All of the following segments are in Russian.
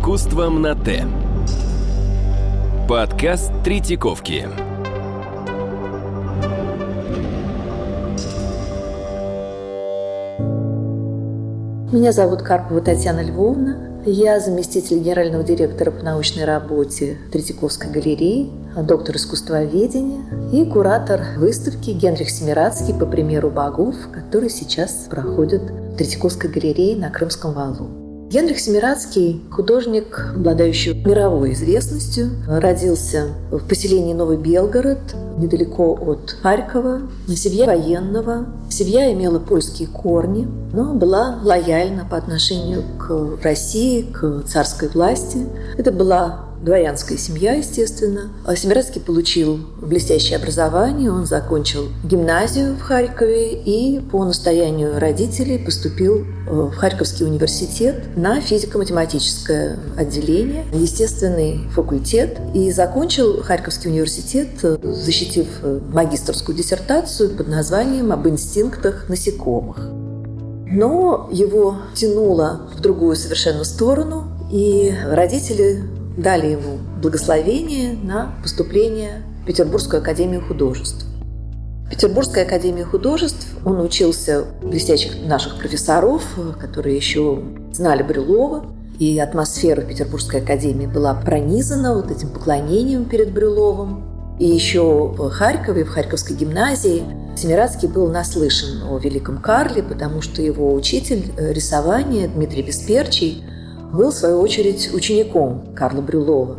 искусством на «Т». Подкаст Третьяковки. Меня зовут Карпова Татьяна Львовна. Я заместитель генерального директора по научной работе Третьяковской галереи, доктор искусствоведения и куратор выставки Генрих Семирадский по примеру богов, который сейчас проходит в Третьяковской галерее на Крымском валу. Генрих Семирадский – художник, обладающий мировой известностью. Родился в поселении Новый Белгород, недалеко от Харькова. Семья военного. Семья имела польские корни, но была лояльна по отношению к России, к царской власти. Это была дворянская семья, естественно. А Семирадский получил блестящее образование, он закончил гимназию в Харькове и по настоянию родителей поступил э, в Харьковский университет на физико-математическое отделение, естественный факультет и закончил Харьковский университет, э, защитив э, магистрскую диссертацию под названием «Об инстинктах насекомых». Но его тянуло в другую совершенно сторону, и родители дали ему благословение на поступление в Петербургскую академию художеств. В Петербургской академии художеств он учился у блестящих наших профессоров, которые еще знали Брюлова, и атмосфера Петербургской академии была пронизана вот этим поклонением перед Брюловым. И еще в Харькове, в Харьковской гимназии Семирадский был наслышан о Великом Карле, потому что его учитель рисования Дмитрий Бесперчий был, в свою очередь, учеником Карла Брюлова.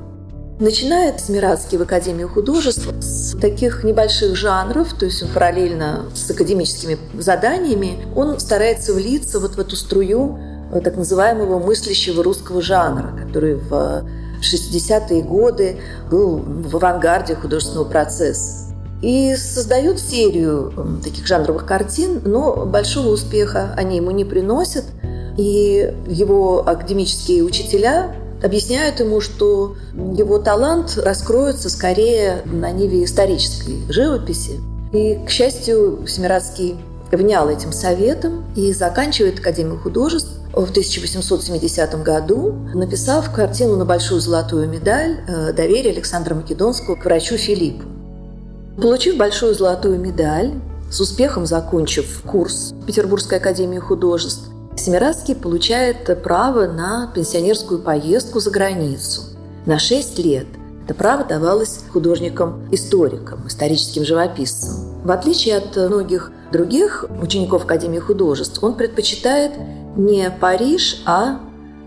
Начинает Смирадский в Академию художеств с таких небольших жанров, то есть он параллельно с академическими заданиями, он старается влиться вот в эту струю э, так называемого мыслящего русского жанра, который в 60-е годы был в авангарде художественного процесса. И создает серию таких жанровых картин, но большого успеха они ему не приносят – и его академические учителя объясняют ему, что его талант раскроется скорее на ниве исторической живописи. И, к счастью, Семирадский внял этим советом и заканчивает Академию художеств в 1870 году, написав картину на большую золотую медаль э, «Доверие Александра Македонского к врачу Филиппу». Получив большую золотую медаль, с успехом закончив курс Петербургской академии художеств, Семирадский получает право на пенсионерскую поездку за границу на 6 лет. Это право давалось художникам-историкам, историческим живописцам. В отличие от многих других учеников Академии художеств, он предпочитает не Париж, а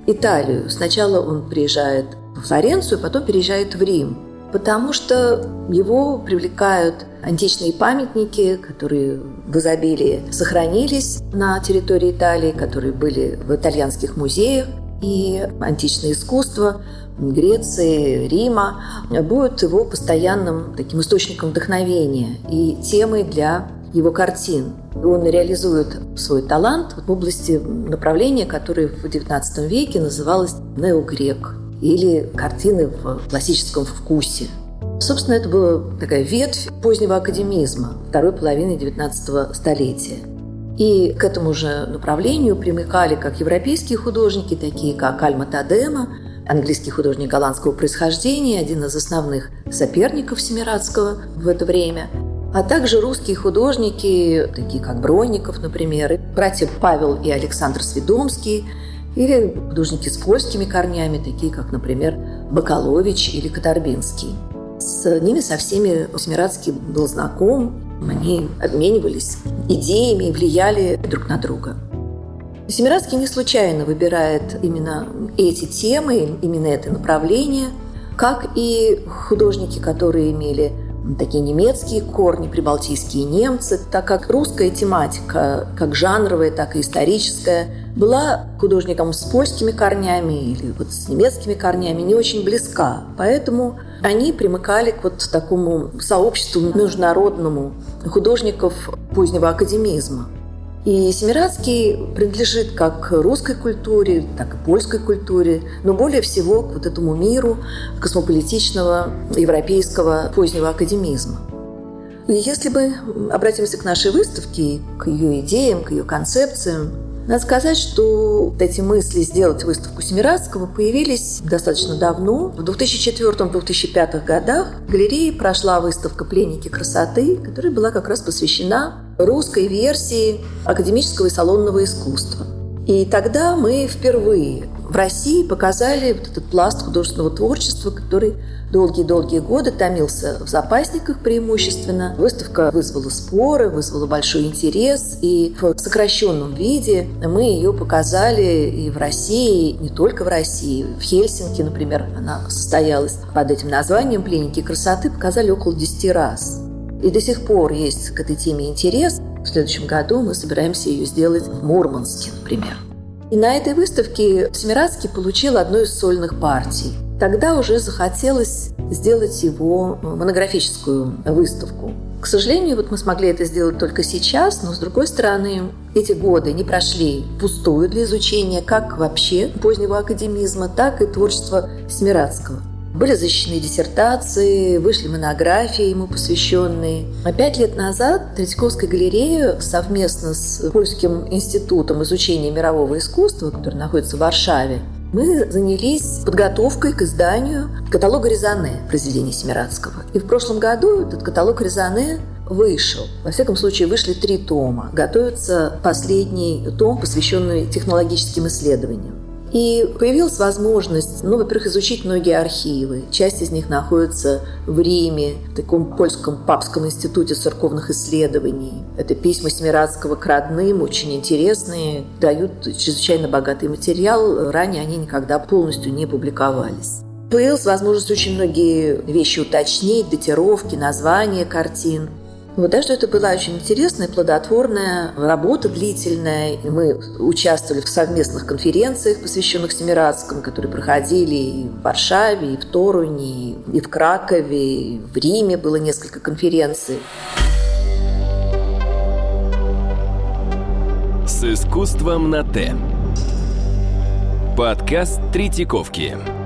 Италию. Сначала он приезжает в Флоренцию, потом переезжает в Рим потому что его привлекают античные памятники, которые в изобилии сохранились на территории Италии, которые были в итальянских музеях, и античное искусство Греции, Рима будет его постоянным таким источником вдохновения и темой для его картин. Он реализует свой талант в области направления, которое в XIX веке называлось неогрек или картины в классическом вкусе. Собственно, это была такая ветвь позднего академизма второй половины XIX столетия. И к этому же направлению примыкали как европейские художники, такие как Альма Тадема, английский художник голландского происхождения, один из основных соперников Семирадского в это время, а также русские художники, такие как Бронников, например, братья Павел и Александр Сведомский – или художники с польскими корнями, такие как, например, Бакалович или Катарбинский. С ними со всеми Семирадский был знаком, они обменивались идеями и влияли друг на друга. Семирадский не случайно выбирает именно эти темы, именно это направление, как и художники, которые имели такие немецкие корни, прибалтийские немцы, так как русская тематика, как жанровая, так и историческая, была художникам с польскими корнями или вот с немецкими корнями не очень близка. Поэтому они примыкали к вот такому сообществу международному художников позднего академизма. И Семирадский принадлежит как русской культуре, так и польской культуре, но более всего к вот этому миру космополитичного европейского позднего академизма. И если мы обратимся к нашей выставке, к ее идеям, к ее концепциям, Надо сказать, что вот эти мысли сделать выставку Семирадского появились достаточно давно. В 2004-2005 годах в галерее прошла выставка «Пленники красоты», которая была как раз посвящена русской версии академического и салонного искусства. И тогда мы впервые в России показали вот этот пласт художественного творчества, который долгие-долгие годы томился в запасниках преимущественно. Выставка вызвала споры, вызвала большой интерес, и в сокращенном виде мы ее показали и в России, и не только в России. В Хельсинки, например, она состоялась под этим названием «Пленники красоты», показали около 10 раз. И до сих пор есть к этой теме интерес. В следующем году мы собираемся ее сделать в Мурманске, например. И на этой выставке Семирадский получил одну из сольных партий. Тогда уже захотелось сделать его монографическую выставку. К сожалению, вот мы смогли это сделать только сейчас, но с другой стороны, эти годы не прошли пустую для изучения как вообще позднего академизма, так и творчества Смирадского. Были защищены диссертации, вышли монографии ему посвященные. А пять лет назад Третьяковская галерея совместно с Польским институтом изучения мирового искусства, который находится в Варшаве, мы занялись подготовкой к изданию каталога Резане произведений Семирадского. И в прошлом году этот каталог Резане вышел. Во всяком случае, вышли три тома. Готовится последний том, посвященный технологическим исследованиям. И появилась возможность, ну, во-первых, изучить многие архивы. Часть из них находится в Риме, в таком польском папском институте церковных исследований. Это письма Семирадского к родным, очень интересные, дают чрезвычайно богатый материал. Ранее они никогда полностью не публиковались. Появилась возможность очень многие вещи уточнить, датировки, названия картин – вот, так что это была очень интересная, плодотворная работа, длительная. Мы участвовали в совместных конференциях, посвященных Семирадскому, которые проходили и в Варшаве, и в Торуне, и в Кракове, и в Риме было несколько конференций. С искусством на Т. Подкаст Третьяковки.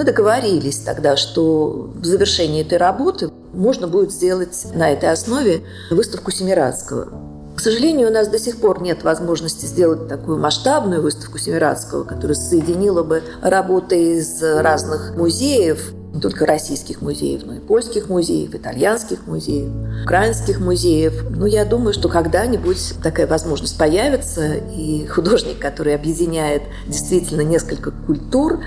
Мы договорились тогда, что в завершении этой работы можно будет сделать на этой основе выставку Семирадского. К сожалению, у нас до сих пор нет возможности сделать такую масштабную выставку Семирадского, которая соединила бы работы из разных музеев, не только российских музеев, но и польских музеев, итальянских музеев, украинских музеев. Но я думаю, что когда-нибудь такая возможность появится, и художник, который объединяет действительно несколько культур,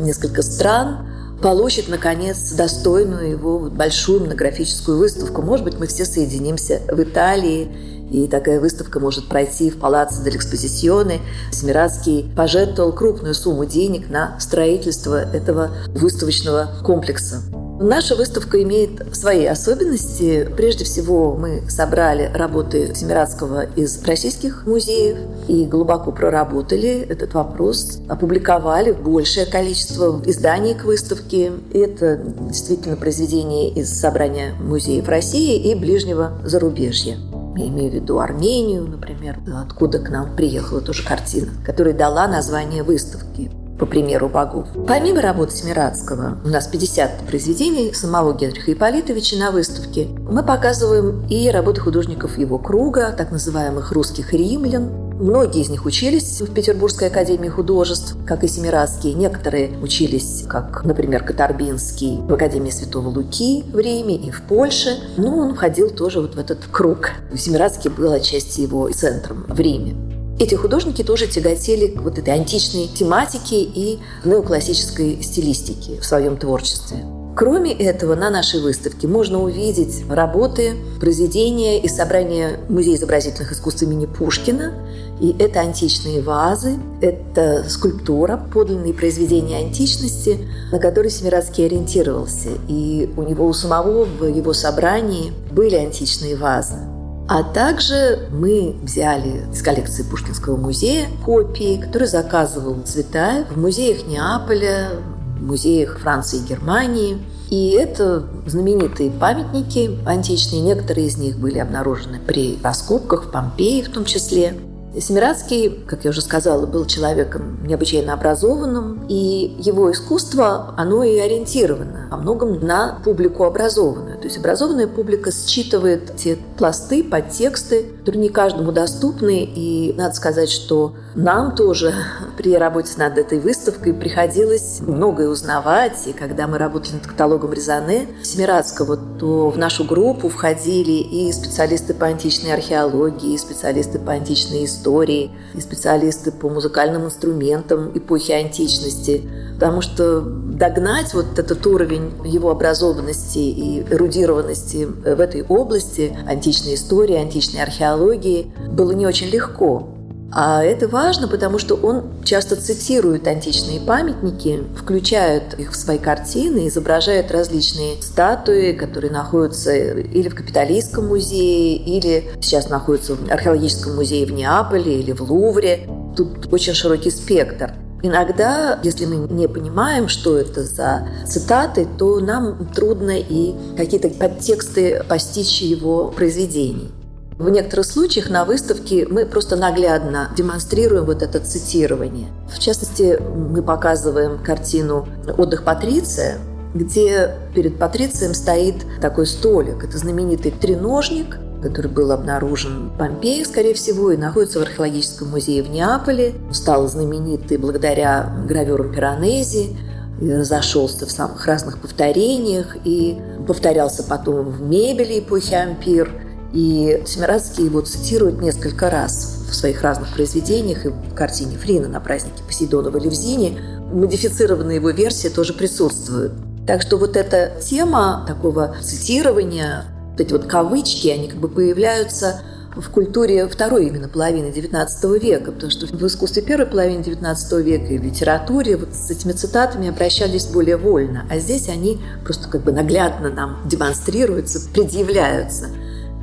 несколько стран, получит, наконец, достойную его большую монографическую выставку. Может быть, мы все соединимся в Италии, и такая выставка может пройти в Палаццо дель Экспозиционе. Семирадский пожертвовал крупную сумму денег на строительство этого выставочного комплекса. Наша выставка имеет свои особенности. Прежде всего, мы собрали работы Семирадского из российских музеев и глубоко проработали этот вопрос, опубликовали большее количество изданий к выставке. Это действительно произведения из собрания музеев России и ближнего зарубежья. Я имею в виду Армению, например, откуда к нам приехала тоже картина, которая дала название выставки по примеру богов. Помимо работы Смирадского, у нас 50 произведений самого Генриха Ипполитовича на выставке. Мы показываем и работы художников его круга, так называемых русских римлян. Многие из них учились в Петербургской академии художеств, как и Семирадские. Некоторые учились, как, например, Катарбинский в Академии Святого Луки в Риме и в Польше. Но он входил тоже вот в этот круг. Семирадский был отчасти его центром в Риме. Эти художники тоже тяготели к вот этой античной тематике и неоклассической стилистике в своем творчестве. Кроме этого, на нашей выставке можно увидеть работы, произведения и собрания Музея изобразительных искусств имени Пушкина. И это античные вазы, это скульптура, подлинные произведения античности, на которые Семирадский ориентировался. И у него у самого в его собрании были античные вазы. А также мы взяли из коллекции Пушкинского музея копии, которые заказывал Цветаев в музеях Неаполя, в музеях Франции и Германии. И это знаменитые памятники античные. Некоторые из них были обнаружены при раскопках в Помпеи в том числе. Семирадский, как я уже сказала, был человеком необычайно образованным, и его искусство, оно и ориентировано во многом на публику образованную. То есть образованная публика считывает те пласты, подтексты, которые не каждому доступны. И надо сказать, что нам тоже при работе над этой выставкой приходилось многое узнавать. И когда мы работали над каталогом Резане Семирадского, то в нашу группу входили и специалисты по античной археологии, и специалисты по античной истории, и специалисты по музыкальным инструментам эпохи античности. Потому что догнать вот этот уровень его образованности и эрудированности в этой области античной истории, античной археологии было не очень легко. А это важно, потому что он часто цитирует античные памятники, включает их в свои картины, изображает различные статуи, которые находятся или в Капитолийском музее, или сейчас находятся в археологическом музее в Неаполе или в Лувре. Тут очень широкий спектр. Иногда, если мы не понимаем, что это за цитаты, то нам трудно и какие-то подтексты постичь его произведений. В некоторых случаях на выставке мы просто наглядно демонстрируем вот это цитирование. В частности, мы показываем картину «Отдых Патриция», где перед Патрицием стоит такой столик. Это знаменитый треножник, который был обнаружен в Помпеи, скорее всего, и находится в археологическом музее в Неаполе. Стал знаменитый благодаря гравюрам Пиранези, и разошелся в самых разных повторениях и повторялся потом в мебели эпохи Ампир – и Семирадский его цитирует несколько раз в своих разных произведениях и в картине Фрина на празднике Посейдона в Элевзине. Модифицированная его версия тоже присутствует. Так что вот эта тема такого цитирования, вот эти вот кавычки, они как бы появляются в культуре второй именно половины XIX века, потому что в искусстве первой половины XIX века и в литературе вот с этими цитатами обращались более вольно, а здесь они просто как бы наглядно нам демонстрируются, предъявляются –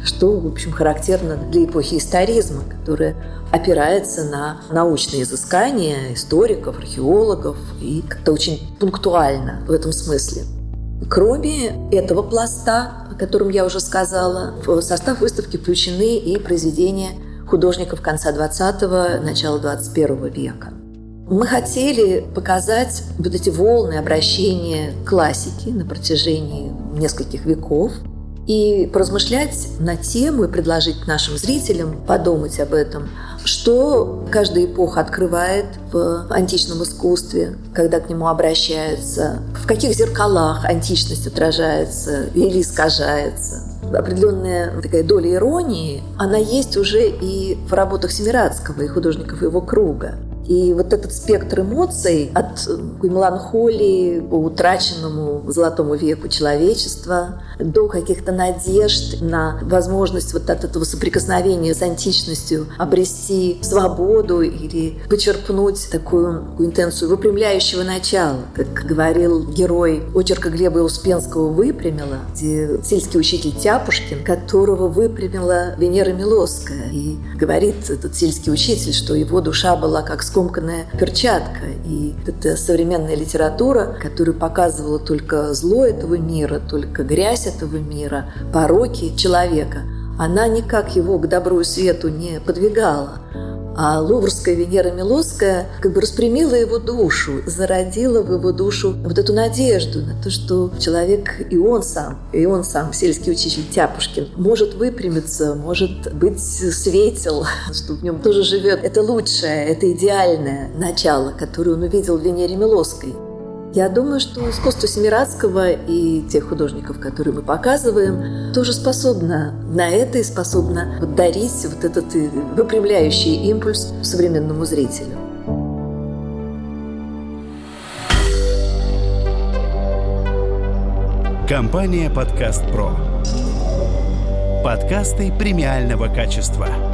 что, в общем, характерно для эпохи историзма, которая опирается на научные изыскания историков, археологов и как-то очень пунктуально в этом смысле. Кроме этого пласта, о котором я уже сказала, в состав выставки включены и произведения художников конца 20-го, начала 21 века. Мы хотели показать вот эти волны обращения классики на протяжении нескольких веков – и поразмышлять на тему и предложить нашим зрителям подумать об этом, что каждая эпоха открывает в античном искусстве, когда к нему обращаются, в каких зеркалах античность отражается или искажается. Определенная такая доля иронии, она есть уже и в работах Семирадского и художников его круга. И вот этот спектр эмоций от меланхолии по утраченному золотому веку человечества до каких-то надежд на возможность вот от этого соприкосновения с античностью обрести свободу или почерпнуть такую, интенцию выпрямляющего начала, как говорил герой очерка Глеба Успенского «Выпрямила», где сельский учитель Тяпушкин, которого выпрямила Венера Милосская. И говорит этот сельский учитель, что его душа была как скоро скомканная перчатка. И это современная литература, которая показывала только зло этого мира, только грязь этого мира, пороки человека, она никак его к добру и свету не подвигала. А луврская Венера Милосская как бы распрямила его душу, зародила в его душу вот эту надежду на то, что человек и он сам, и он сам, сельский учитель Тяпушкин, может выпрямиться, может быть светел, что в нем тоже живет это лучшее, это идеальное начало, которое он увидел в Венере Милосской. Я думаю, что искусство Семирадского и тех художников, которые мы показываем, тоже способно на это и способно дарить вот этот э, выпрямляющий импульс современному зрителю. Компания «Подкаст Про». Подкасты премиального качества –